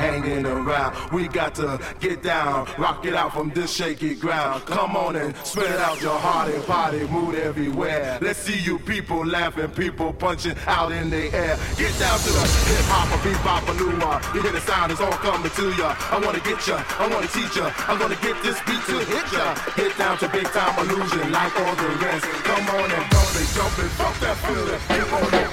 hanging around. We got to get down, rock it out from this shaky ground. Come on and spread out your heart and body, mood everywhere. Let's see you people laughing, people punching out in the air. Get down to the hip hop, a bebop, a new You hear the sound, it's all coming to ya. I wanna get ya, I wanna teach ya. I'm gonna get this beat to hit ya. Get down to big time illusion like all the rest. Come on and bump it, jump it, fuck that feeling, get on it.